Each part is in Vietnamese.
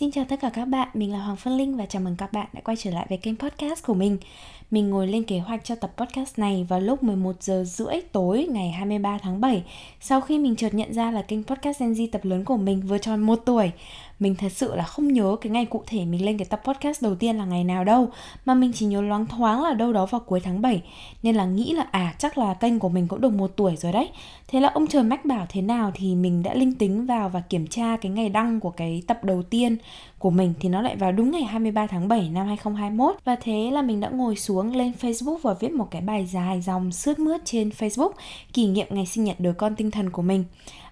Xin chào tất cả các bạn, mình là Hoàng Phương Linh và chào mừng các bạn đã quay trở lại với kênh podcast của mình. Mình ngồi lên kế hoạch cho tập podcast này vào lúc 11 giờ rưỡi tối ngày 23 tháng 7 sau khi mình chợt nhận ra là kênh podcast Gen Z tập lớn của mình vừa tròn 1 tuổi, mình thật sự là không nhớ cái ngày cụ thể mình lên cái tập podcast đầu tiên là ngày nào đâu, mà mình chỉ nhớ loáng thoáng là đâu đó vào cuối tháng 7 nên là nghĩ là à chắc là kênh của mình cũng được một tuổi rồi đấy. Thế là ông trời mách bảo thế nào thì mình đã linh tính vào và kiểm tra cái ngày đăng của cái tập đầu tiên của mình thì nó lại vào đúng ngày 23 tháng 7 năm 2021 và thế là mình đã ngồi xuống lên Facebook và viết một cái bài dài dòng sướt mướt trên Facebook, kỷ niệm ngày sinh nhật đứa con tinh thần của mình.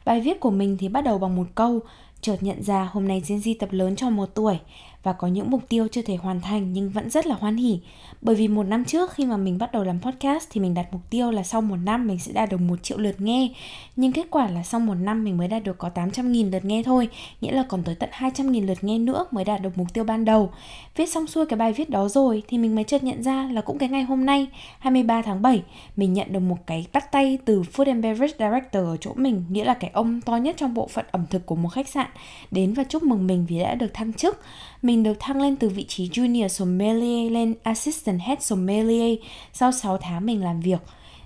Bài viết của mình thì bắt đầu bằng một câu, chợt nhận ra hôm nay Gen Z tập lớn cho một tuổi và có những mục tiêu chưa thể hoàn thành nhưng vẫn rất là hoan hỉ. Bởi vì một năm trước khi mà mình bắt đầu làm podcast thì mình đặt mục tiêu là sau một năm mình sẽ đạt được một triệu lượt nghe. Nhưng kết quả là sau một năm mình mới đạt được có 800.000 lượt nghe thôi, nghĩa là còn tới tận 200.000 lượt nghe nữa mới đạt được mục tiêu ban đầu. Viết xong xuôi cái bài viết đó rồi thì mình mới chợt nhận ra là cũng cái ngày hôm nay 23 tháng 7 mình nhận được một cái bắt tay từ Food and Beverage Director ở chỗ mình, nghĩa là cái ông to nhất trong bộ phận ẩm thực của một khách sạn đến và chúc mừng mình vì đã được thăng chức mình được thăng lên từ vị trí Junior Sommelier lên Assistant Head Sommelier sau 6 tháng mình làm việc.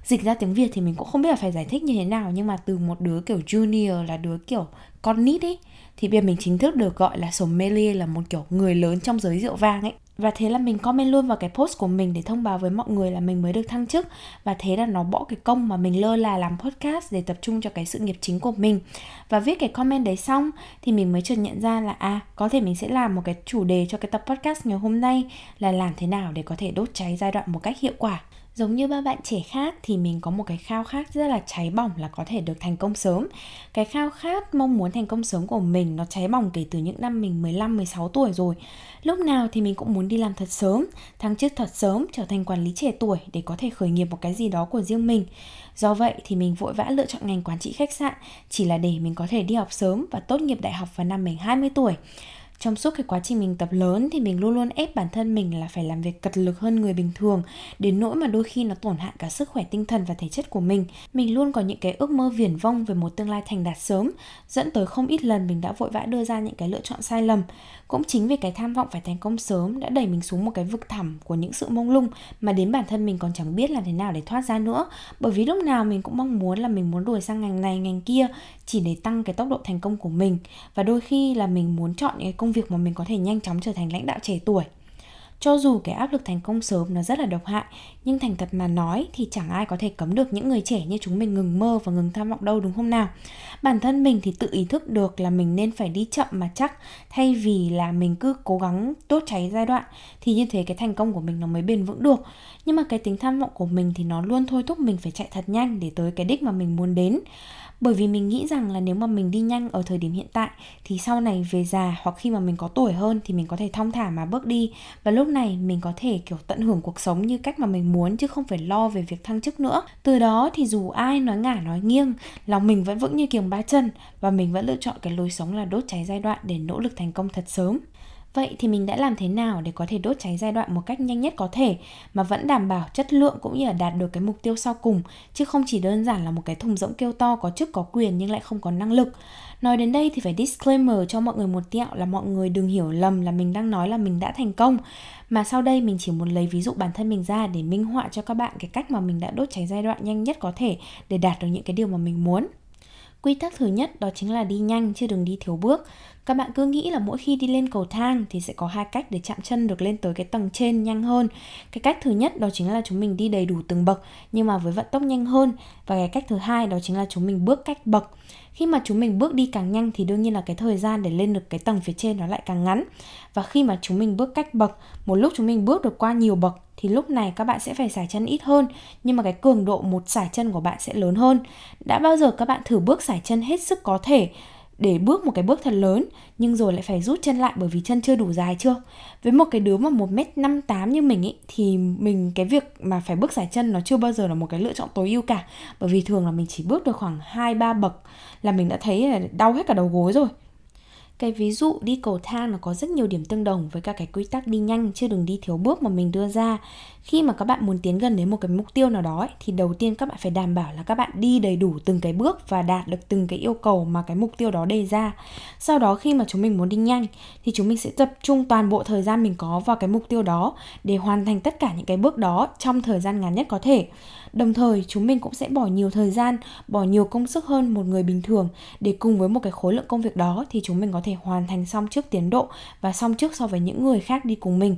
Dịch ra tiếng Việt thì mình cũng không biết là phải giải thích như thế nào, nhưng mà từ một đứa kiểu junior là đứa kiểu con nít ấy, thì bây giờ mình chính thức được gọi là sommelier là một kiểu người lớn trong giới rượu vang ấy và thế là mình comment luôn vào cái post của mình để thông báo với mọi người là mình mới được thăng chức. Và thế là nó bỏ cái công mà mình lơ là làm podcast để tập trung cho cái sự nghiệp chính của mình. Và viết cái comment đấy xong thì mình mới chợt nhận ra là à có thể mình sẽ làm một cái chủ đề cho cái tập podcast ngày hôm nay là làm thế nào để có thể đốt cháy giai đoạn một cách hiệu quả. Giống như ba bạn trẻ khác thì mình có một cái khao khát rất là cháy bỏng là có thể được thành công sớm. Cái khao khát mong muốn thành công sớm của mình nó cháy bỏng kể từ những năm mình 15 16 tuổi rồi. Lúc nào thì mình cũng muốn đi làm thật sớm, thăng chức thật sớm, trở thành quản lý trẻ tuổi để có thể khởi nghiệp một cái gì đó của riêng mình. Do vậy thì mình vội vã lựa chọn ngành quản trị khách sạn chỉ là để mình có thể đi học sớm và tốt nghiệp đại học vào năm mình 20 tuổi trong suốt cái quá trình mình tập lớn thì mình luôn luôn ép bản thân mình là phải làm việc cật lực hơn người bình thường, đến nỗi mà đôi khi nó tổn hại cả sức khỏe tinh thần và thể chất của mình. Mình luôn có những cái ước mơ viển vông về một tương lai thành đạt sớm, dẫn tới không ít lần mình đã vội vã đưa ra những cái lựa chọn sai lầm cũng chính vì cái tham vọng phải thành công sớm đã đẩy mình xuống một cái vực thẳm của những sự mông lung mà đến bản thân mình còn chẳng biết làm thế nào để thoát ra nữa. Bởi vì lúc nào mình cũng mong muốn là mình muốn đổi sang ngành này, ngành kia, chỉ để tăng cái tốc độ thành công của mình. Và đôi khi là mình muốn chọn những cái công việc mà mình có thể nhanh chóng trở thành lãnh đạo trẻ tuổi cho dù cái áp lực thành công sớm nó rất là độc hại, nhưng thành thật mà nói thì chẳng ai có thể cấm được những người trẻ như chúng mình ngừng mơ và ngừng tham vọng đâu, đúng không nào? Bản thân mình thì tự ý thức được là mình nên phải đi chậm mà chắc, thay vì là mình cứ cố gắng tốt cháy giai đoạn thì như thế cái thành công của mình nó mới bền vững được. Nhưng mà cái tính tham vọng của mình thì nó luôn thôi thúc mình phải chạy thật nhanh để tới cái đích mà mình muốn đến bởi vì mình nghĩ rằng là nếu mà mình đi nhanh ở thời điểm hiện tại, thì sau này về già hoặc khi mà mình có tuổi hơn thì mình có thể thong thả mà bước đi. Và lúc này mình có thể, kiểu, tận hưởng cuộc sống như cách mà mình muốn chứ không phải lo về việc thăng chức nữa. Từ đó thì dù ai nói ngả, nói nghiêng, lòng mình vẫn vững như kiềng ba chân và mình vẫn lựa chọn cái lối sống là đốt cháy giai đoạn để nỗ lực thành công thật sớm. Vậy thì mình đã làm thế nào để có thể đốt cháy giai đoạn một cách nhanh nhất có thể mà vẫn đảm bảo chất lượng cũng như là đạt được cái mục tiêu sau cùng, chứ không chỉ đơn giản là một cái thùng rỗng kêu to có chức có quyền nhưng lại không có năng lực. Nói đến đây thì phải disclaimer cho mọi người một tẹo là mọi người đừng hiểu lầm là mình đang nói là mình đã thành công mà sau đây mình chỉ muốn lấy ví dụ bản thân mình ra để minh họa cho các bạn cái cách mà mình đã đốt cháy giai đoạn nhanh nhất có thể để đạt được những cái điều mà mình muốn. Quy tắc thứ nhất đó chính là đi nhanh, chứ đừng đi thiếu bước. Các bạn cứ nghĩ là mỗi khi đi lên cầu thang thì sẽ có hai cách để chạm chân được lên tới cái tầng trên nhanh hơn. Cái cách thứ nhất đó chính là chúng mình đi đầy đủ từng bậc nhưng mà với vận tốc nhanh hơn và cái cách thứ hai đó chính là chúng mình bước cách bậc. Khi mà chúng mình bước đi càng nhanh thì đương nhiên là cái thời gian để lên được cái tầng phía trên nó lại càng ngắn. Và khi mà chúng mình bước cách bậc, một lúc chúng mình bước được qua nhiều bậc thì lúc này các bạn sẽ phải xài chân ít hơn nhưng mà cái cường độ một xài chân của bạn sẽ lớn hơn. Đã bao giờ các bạn thử bước xài chân hết sức có thể để bước một cái bước thật lớn, nhưng rồi lại phải rút chân lại bởi vì chân chưa đủ dài chưa? Với một cái đứa mà một m năm tám như mình ý, thì mình, cái việc mà phải bước giải chân nó chưa bao giờ là một cái lựa chọn tối ưu cả. Bởi vì thường là mình chỉ bước được khoảng hai, ba bậc là mình đã thấy là đau hết cả đầu gối rồi. Cái ví dụ đi cầu thang nó có rất nhiều điểm tương đồng với các cái quy tắc đi nhanh, chứ đừng đi thiếu bước mà mình đưa ra khi mà các bạn muốn tiến gần đến một cái mục tiêu nào đó ấy, thì đầu tiên các bạn phải đảm bảo là các bạn đi đầy đủ từng cái bước và đạt được từng cái yêu cầu mà cái mục tiêu đó đề ra. Sau đó khi mà chúng mình muốn đi nhanh thì chúng mình sẽ tập trung toàn bộ thời gian mình có vào cái mục tiêu đó để hoàn thành tất cả những cái bước đó trong thời gian ngắn nhất có thể. Đồng thời chúng mình cũng sẽ bỏ nhiều thời gian bỏ nhiều công sức hơn một người bình thường để cùng với một cái khối lượng công việc đó thì chúng mình có thể hoàn thành xong trước tiến độ và xong trước so với những người khác đi cùng mình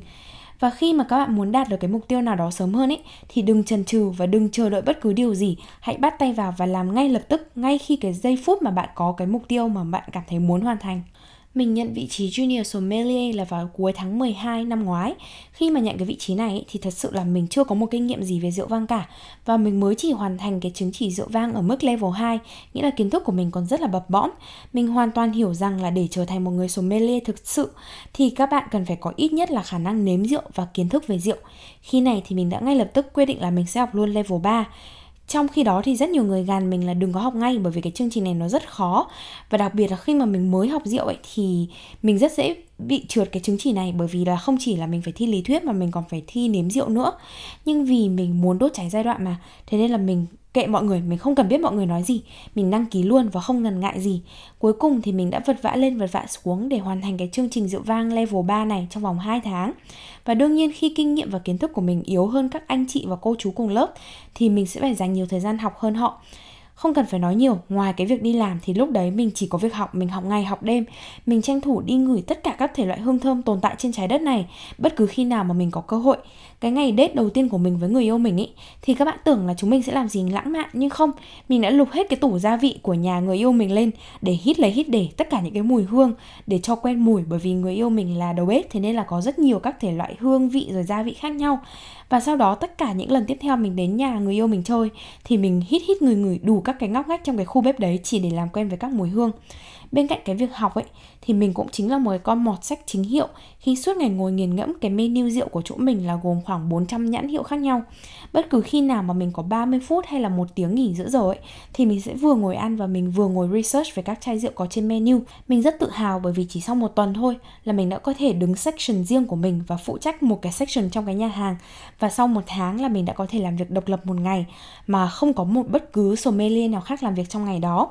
và khi mà các bạn muốn đạt được cái mục tiêu nào đó sớm hơn ấy, thì đừng chần chừ và đừng chờ đợi bất cứ điều gì. Hãy bắt tay vào và làm ngay lập tức, ngay khi cái giây phút mà bạn có cái mục tiêu mà bạn cảm thấy muốn hoàn thành mình nhận vị trí Junior Sommelier là vào cuối tháng 12 năm ngoái. Khi mà nhận cái vị trí này thì thật sự là mình chưa có một kinh nghiệm gì về rượu vang cả và mình mới chỉ hoàn thành cái chứng chỉ rượu vang ở mức level 2, nghĩa là kiến thức của mình còn rất là bập bõm. Mình hoàn toàn hiểu rằng là để trở thành một người sommelier thực sự thì các bạn cần phải có ít nhất là khả năng nếm rượu và kiến thức về rượu. Khi này thì mình đã ngay lập tức quyết định là mình sẽ học luôn level 3 trong khi đó thì rất nhiều người gàn mình là đừng có học ngay, bởi vì cái chương trình này nó rất khó. Và đặc biệt là khi mà mình mới học rượu ấy, thì mình rất dễ bị trượt cái chứng chỉ này, bởi vì là không chỉ là mình phải thi lý thuyết mà mình còn phải thi nếm rượu nữa. Nhưng vì mình muốn đốt cháy giai đoạn mà, thế nên là mình kệ mọi người, mình không cần biết mọi người nói gì. Mình đăng ký luôn và không ngần ngại gì. Cuối cùng thì mình đã vật vã lên, vật vã xuống để hoàn thành cái chương trình rượu vang level 3 này trong vòng 2 tháng và đương nhiên khi kinh nghiệm và kiến thức của mình yếu hơn các anh chị và cô chú cùng lớp, thì mình sẽ phải dành nhiều thời gian học hơn họ không cần phải nói nhiều, ngoài cái việc đi làm thì lúc đấy mình chỉ có việc học, mình học ngày, học đêm. Mình tranh thủ đi ngửi tất cả các thể loại hương thơm tồn tại trên trái đất này, bất cứ khi nào mà mình có cơ hội. Cái ngày date đầu tiên của mình với người yêu mình ý, thì các bạn tưởng là chúng mình sẽ làm gì lãng mạn, nhưng không, mình đã lục hết cái tủ gia vị của nhà người yêu mình lên để hít lấy hít để tất cả những cái mùi hương để cho quen mùi. Bởi vì người yêu mình là đầu bếp, thế nên là có rất nhiều các thể loại hương vị rồi gia vị khác nhau và sau đó tất cả những lần tiếp theo mình đến nhà người yêu mình chơi, thì mình hít hít người người đủ các cái ngóc ngách trong cái khu bếp đấy chỉ để làm quen với các mùi hương bên cạnh cái việc học ấy, thì mình cũng chính là một cái con mọt sách chính hiệu khi suốt ngày ngồi nghiền ngẫm cái menu rượu của chỗ mình là gồm khoảng 400 nhãn hiệu khác nhau. Bất cứ khi nào mà mình có 30 phút hay là một tiếng nghỉ giữa giờ ấy, thì mình sẽ vừa ngồi ăn và mình vừa ngồi research về các chai rượu có trên menu. Mình rất tự hào bởi vì chỉ sau một tuần thôi là mình đã có thể đứng section riêng của mình và phụ trách một cái section trong cái nhà hàng và sau một tháng là mình đã có thể làm việc độc lập một ngày, mà không có một bất cứ sommelier nào khác làm việc trong ngày đó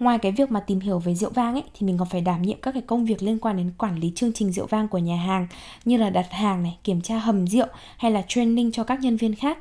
ngoài cái việc mà tìm hiểu về rượu vang ấy, thì mình còn phải đảm nhiệm các cái công việc liên quan đến quản lý chương trình rượu vang của nhà hàng, như là đặt hàng này, kiểm tra hầm rượu hay là training cho các nhân viên khác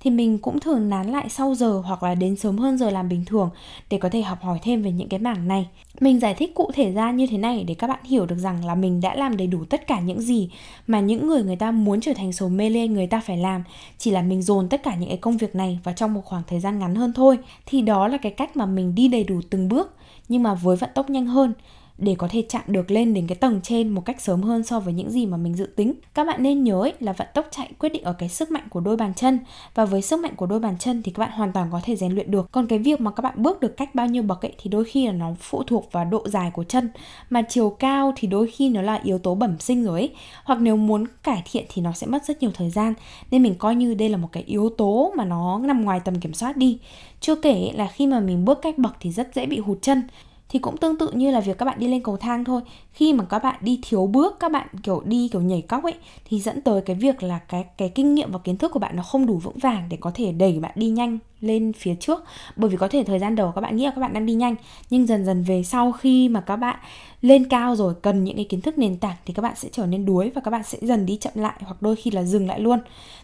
thì mình cũng thường nán lại sau giờ hoặc là đến sớm hơn giờ làm bình thường để có thể học hỏi thêm về những cái mảng này. Mình giải thích cụ thể ra như thế này để các bạn hiểu được rằng là mình đã làm đầy đủ tất cả những gì mà những người người ta muốn trở thành số mê lên người ta phải làm, chỉ là mình dồn tất cả những cái công việc này vào trong một khoảng thời gian ngắn hơn thôi. Thì đó là cái cách mà mình đi đầy đủ từng bước nhưng mà với vận tốc nhanh hơn để có thể chạm được lên đến cái tầng trên một cách sớm hơn so với những gì mà mình dự tính. Các bạn nên nhớ ấy, là vận tốc chạy quyết định ở cái sức mạnh của đôi bàn chân và với sức mạnh của đôi bàn chân thì các bạn hoàn toàn có thể rèn luyện được. Còn cái việc mà các bạn bước được cách bao nhiêu bậc ấy thì đôi khi là nó phụ thuộc vào độ dài của chân mà chiều cao thì đôi khi nó là yếu tố bẩm sinh rồi ấy. Hoặc nếu muốn cải thiện thì nó sẽ mất rất nhiều thời gian nên mình coi như đây là một cái yếu tố mà nó nằm ngoài tầm kiểm soát đi. Chưa kể là khi mà mình bước cách bậc thì rất dễ bị hụt chân thì cũng tương tự như là việc các bạn đi lên cầu thang thôi. Khi mà các bạn đi thiếu bước, các bạn kiểu đi kiểu nhảy cóc ấy, thì dẫn tới cái việc là cái cái kinh nghiệm và kiến thức của bạn nó không đủ vững vàng để có thể đẩy bạn đi nhanh lên phía trước. Bởi vì có thể thời gian đầu các bạn nghĩ là các bạn đang đi nhanh, nhưng dần dần về sau khi mà các bạn lên cao rồi, cần những cái kiến thức nền tảng thì các bạn sẽ trở nên đuối và các bạn sẽ dần đi chậm lại hoặc đôi khi là dừng lại luôn.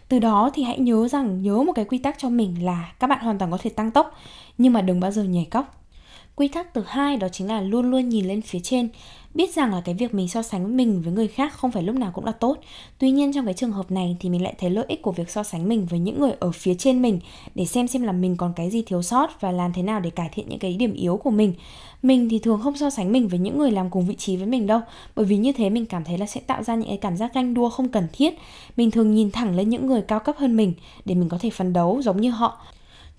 Từ đó thì hãy nhớ rằng, nhớ một cái quy tắc cho mình là các bạn hoàn toàn có thể tăng tốc, nhưng mà đừng bao giờ nhảy cóc. Quy tắc thứ hai đó chính là luôn luôn nhìn lên phía trên, biết rằng là cái việc mình so sánh mình với người khác không phải lúc nào cũng là tốt. Tuy nhiên trong cái trường hợp này thì mình lại thấy lợi ích của việc so sánh mình với những người ở phía trên mình để xem xem là mình còn cái gì thiếu sót và làm thế nào để cải thiện những cái điểm yếu của mình. Mình thì thường không so sánh mình với những người làm cùng vị trí với mình đâu, bởi vì như thế mình cảm thấy là sẽ tạo ra những cái cảm giác ganh đua không cần thiết. Mình thường nhìn thẳng lên những người cao cấp hơn mình để mình có thể phấn đấu giống như họ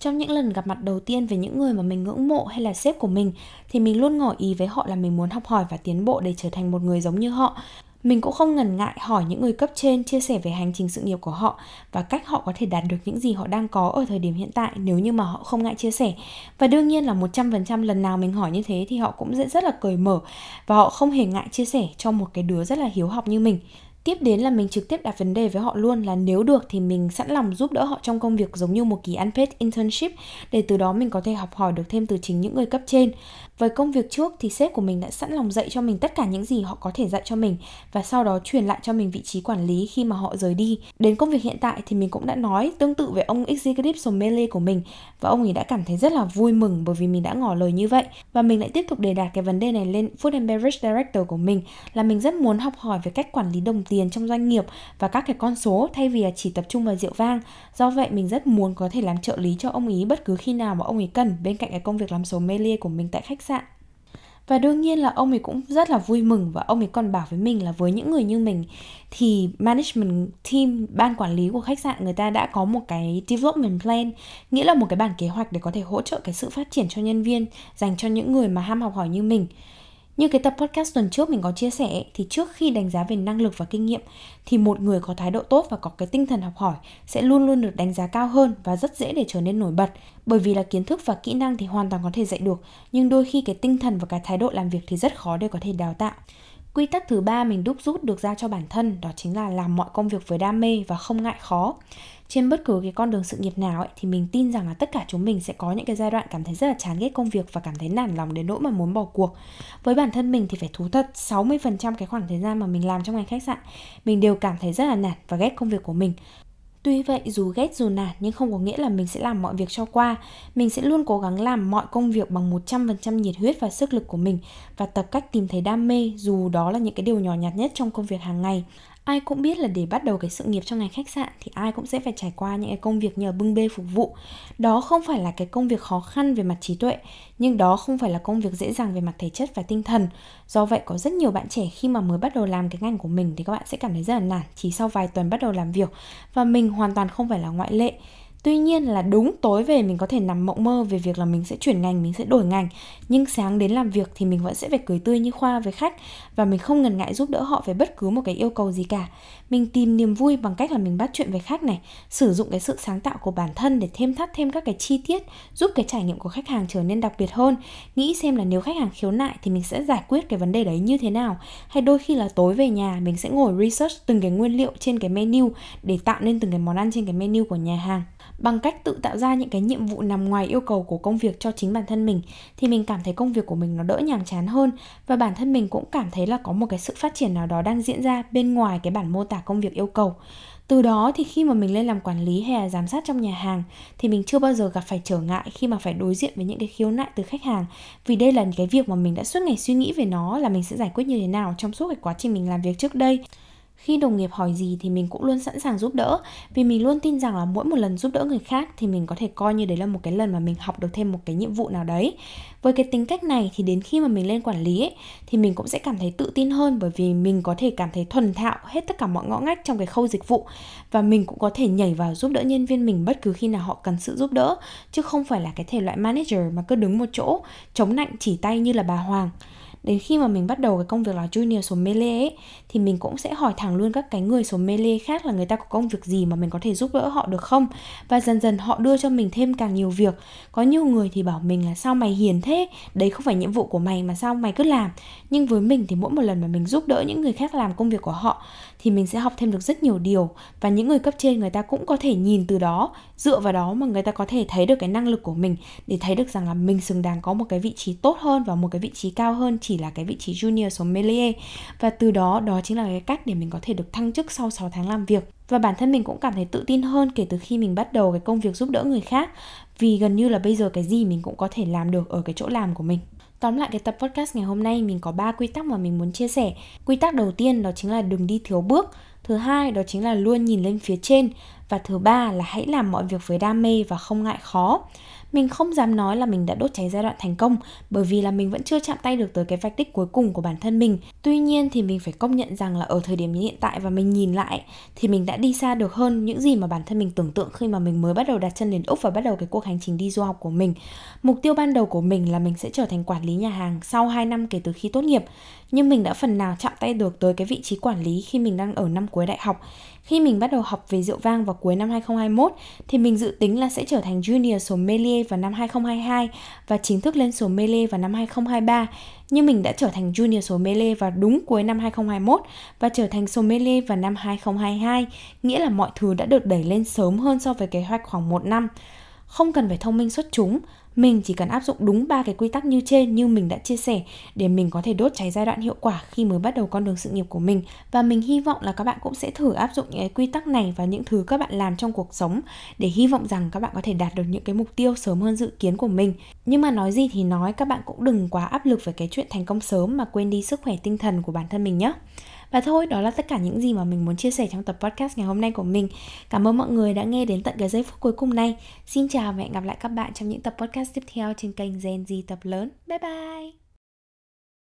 trong những lần gặp mặt đầu tiên với những người mà mình ngưỡng mộ hay là sếp của mình, thì mình luôn ngỏ ý với họ là mình muốn học hỏi và tiến bộ để trở thành một người giống như họ. Mình cũng không ngần ngại hỏi những người cấp trên chia sẻ về hành trình sự nghiệp của họ và cách họ có thể đạt được những gì họ đang có ở thời điểm hiện tại nếu như mà họ không ngại chia sẻ. Và đương nhiên là 100% lần nào mình hỏi như thế thì họ cũng sẽ rất là cởi mở và họ không hề ngại chia sẻ cho một cái đứa rất là hiếu học như mình tiếp đến là mình trực tiếp đặt vấn đề với họ luôn là nếu được thì mình sẵn lòng giúp đỡ họ trong công việc giống như một kỳ unpaid internship để từ đó mình có thể học hỏi được thêm từ chính những người cấp trên với công việc trước thì sếp của mình đã sẵn lòng dạy cho mình tất cả những gì họ có thể dạy cho mình và sau đó truyền lại cho mình vị trí quản lý khi mà họ rời đi. Đến công việc hiện tại thì mình cũng đã nói tương tự với ông executive sommelier của mình và ông ấy đã cảm thấy rất là vui mừng bởi vì mình đã ngỏ lời như vậy và mình lại tiếp tục đề đạt cái vấn đề này lên Food and Beverage Director của mình là mình rất muốn học hỏi về cách quản lý đồng tiền trong doanh nghiệp và các cái con số thay vì là chỉ tập trung vào rượu vang. Do vậy mình rất muốn có thể làm trợ lý cho ông ý bất cứ khi nào mà ông ấy cần bên cạnh cái công việc làm sommelier của mình tại khách sạn và đương nhiên là ông ấy cũng rất là vui mừng và ông ấy còn bảo với mình là với những người như mình thì management team, ban quản lý của khách sạn người ta đã có một cái development plan, nghĩa là một cái bản kế hoạch để có thể hỗ trợ cái sự phát triển cho nhân viên, dành cho những người mà ham học hỏi như mình như cái tập podcast tuần trước mình có chia sẻ thì trước khi đánh giá về năng lực và kinh nghiệm thì một người có thái độ tốt và có cái tinh thần học hỏi sẽ luôn luôn được đánh giá cao hơn và rất dễ để trở nên nổi bật. Bởi vì là kiến thức và kỹ năng thì hoàn toàn có thể dạy được, nhưng đôi khi cái tinh thần và cái thái độ làm việc thì rất khó để có thể đào tạo. Quy tắc thứ ba mình đúc rút được ra cho bản thân đó chính là làm mọi công việc với đam mê và không ngại khó trên bất cứ cái con đường sự nghiệp nào ấy thì mình tin rằng là tất cả chúng mình sẽ có những cái giai đoạn cảm thấy rất là chán ghét công việc và cảm thấy nản lòng đến nỗi mà muốn bỏ cuộc. Với bản thân mình thì phải thú thật 60% cái khoảng thời gian mà mình làm trong ngành khách sạn, mình đều cảm thấy rất là nản và ghét công việc của mình. Tuy vậy, dù ghét dù nản, nhưng không có nghĩa là mình sẽ làm mọi việc cho qua. Mình sẽ luôn cố gắng làm mọi công việc bằng 100% nhiệt huyết và sức lực của mình Và tập cách tìm thấy đam mê, dù đó là những cái điều nhỏ nhặt nhất trong công việc hàng ngày ai cũng biết là để bắt đầu cái sự nghiệp trong ngành khách sạn thì ai cũng sẽ phải trải qua những cái công việc nhờ bưng bê phục vụ. Đó không phải là cái công việc khó khăn về mặt trí tuệ, nhưng đó không phải là công việc dễ dàng về mặt thể chất và tinh thần. Do vậy có rất nhiều bạn trẻ khi mà mới bắt đầu làm cái ngành của mình thì các bạn sẽ cảm thấy rất là nản, chỉ sau vài tuần bắt đầu làm việc và mình hoàn toàn không phải là ngoại lệ. Tuy nhiên là đúng tối về mình có thể nằm mộng mơ về việc là mình sẽ chuyển ngành, mình sẽ đổi ngành. Nhưng sáng đến làm việc thì mình vẫn sẽ phải cười tươi như khoa với khách Và mình không ngần ngại giúp đỡ họ về bất cứ một cái yêu cầu gì cả. Mình tìm niềm vui bằng cách là mình bắt chuyện với khách này Sử dụng cái sự sáng tạo của bản thân để thêm thắt thêm các cái chi tiết Giúp cái trải nghiệm của khách hàng trở nên đặc biệt hơn. Nghĩ xem là nếu khách hàng khiếu nại thì mình sẽ giải quyết cái vấn đề đấy như thế nào? Hay đôi khi là tối về nhà mình sẽ ngồi research từng cái nguyên liệu trên cái menu Để tạo nên từng cái món ăn trên cái menu của nhà hàng? Bằng cách tự tạo ra những cái nhiệm vụ nằm ngoài yêu cầu của công việc cho chính bản thân mình, thì mình cảm thấy công việc của mình nó đỡ nhàm chán hơn. Và bản thân mình cũng cảm thấy là có một cái sự phát triển nào đó đang diễn ra bên ngoài cái bản mô tả công việc yêu cầu. Từ đó thì khi mà mình lên làm quản lý hay là giám sát trong nhà hàng, thì mình chưa bao giờ gặp phải trở ngại khi mà phải đối diện với những cái khiếu nại từ khách hàng. Vì đây là những cái việc mà mình đã suốt ngày suy nghĩ về nó là mình sẽ giải quyết như thế nào trong suốt cái quá trình mình làm việc trước đây khi đồng nghiệp hỏi gì thì mình cũng luôn sẵn sàng giúp đỡ vì mình luôn tin rằng là mỗi một lần giúp đỡ người khác thì mình có thể coi như đấy là một cái lần mà mình học được thêm một cái nhiệm vụ nào đấy. Với cái tính cách này thì đến khi mà mình lên quản lý ấy, thì mình cũng sẽ cảm thấy tự tin hơn bởi vì mình có thể cảm thấy thuần thạo hết tất cả mọi ngõ ngách trong cái khâu dịch vụ và mình cũng có thể nhảy vào giúp đỡ nhân viên mình bất cứ khi nào họ cần sự giúp đỡ chứ không phải là cái thể loại manager mà cứ đứng một chỗ chống nạnh chỉ tay như là bà Hoàng đến khi mà mình bắt đầu cái công việc là junior sommelier ấy, thì mình cũng sẽ hỏi thẳng luôn các cái người sommelier khác là người ta có công việc gì mà mình có thể giúp đỡ họ được không? Và dần dần họ đưa cho mình thêm càng nhiều việc. Có nhiều người thì bảo mình là sao mày hiền thế? Đấy không phải nhiệm vụ của mày mà sao mày cứ làm? Nhưng với mình thì mỗi một lần mà mình giúp đỡ những người khác làm công việc của họ thì mình sẽ học thêm được rất nhiều điều. Và những người cấp trên người ta cũng có thể nhìn từ đó dựa vào đó mà người ta có thể thấy được cái năng lực của mình để thấy được rằng là mình xứng đáng có một cái vị trí tốt hơn và một cái vị trí cao hơn chỉ là cái vị trí junior sommelier và từ đó đó chính là cái cách để mình có thể được thăng chức sau 6 tháng làm việc và bản thân mình cũng cảm thấy tự tin hơn kể từ khi mình bắt đầu cái công việc giúp đỡ người khác vì gần như là bây giờ cái gì mình cũng có thể làm được ở cái chỗ làm của mình Tóm lại cái tập podcast ngày hôm nay, mình có 3 quy tắc mà mình muốn chia sẻ. Quy tắc đầu tiên, đó chính là đừng đi thiếu bước. Thứ hai, đó chính là luôn nhìn lên phía trên và thứ ba là hãy làm mọi việc với đam mê và không ngại khó mình không dám nói là mình đã đốt cháy giai đoạn thành công, bởi vì là mình vẫn chưa chạm tay được tới cái vạch đích cuối cùng của bản thân mình. Tuy nhiên thì mình phải công nhận rằng là ở thời điểm hiện tại và mình nhìn lại, thì mình đã đi xa được hơn những gì mà bản thân mình tưởng tượng khi mà mình mới bắt đầu đặt chân đến úc và bắt đầu cái cuộc hành trình đi du học của mình. Mục tiêu ban đầu của mình là mình sẽ trở thành quản lý nhà hàng sau 2 năm kể từ khi tốt nghiệp nhưng mình đã phần nào chạm tay được tới cái vị trí quản lý khi mình đang ở năm cuối đại học khi mình bắt đầu học về rượu vang vào cuối năm 2021 thì mình dự tính là sẽ trở thành junior sommelier vào năm 2022 và chính thức lên sommelier vào năm 2023. Nhưng mình đã trở thành junior sommelier vào đúng cuối năm 2021 và trở thành sommelier vào năm 2022, nghĩa là mọi thứ đã được đẩy lên sớm hơn so với kế hoạch khoảng một năm. Không cần phải thông minh xuất chúng, mình chỉ cần áp dụng đúng ba cái quy tắc như trên như mình đã chia sẻ để mình có thể đốt cháy giai đoạn hiệu quả khi mới bắt đầu con đường sự nghiệp của mình. Và mình hy vọng là các bạn cũng sẽ thử áp dụng những cái quy tắc này và những thứ các bạn làm trong cuộc sống để hy vọng rằng các bạn có thể đạt được những cái mục tiêu sớm hơn dự kiến của mình. Nhưng mà nói gì thì nói, các bạn cũng đừng quá áp lực về cái chuyện thành công sớm mà quên đi sức khỏe tinh thần của bản thân mình nhé và thôi, đó là tất cả những gì mà mình muốn chia sẻ trong tập podcast ngày hôm nay của mình. Cảm ơn mọi người đã nghe đến tận cái giây phút cuối cùng này. Xin chào và hẹn gặp lại các bạn trong những tập podcast tiếp theo trên kênh Gen Z tập lớn. Bye bye!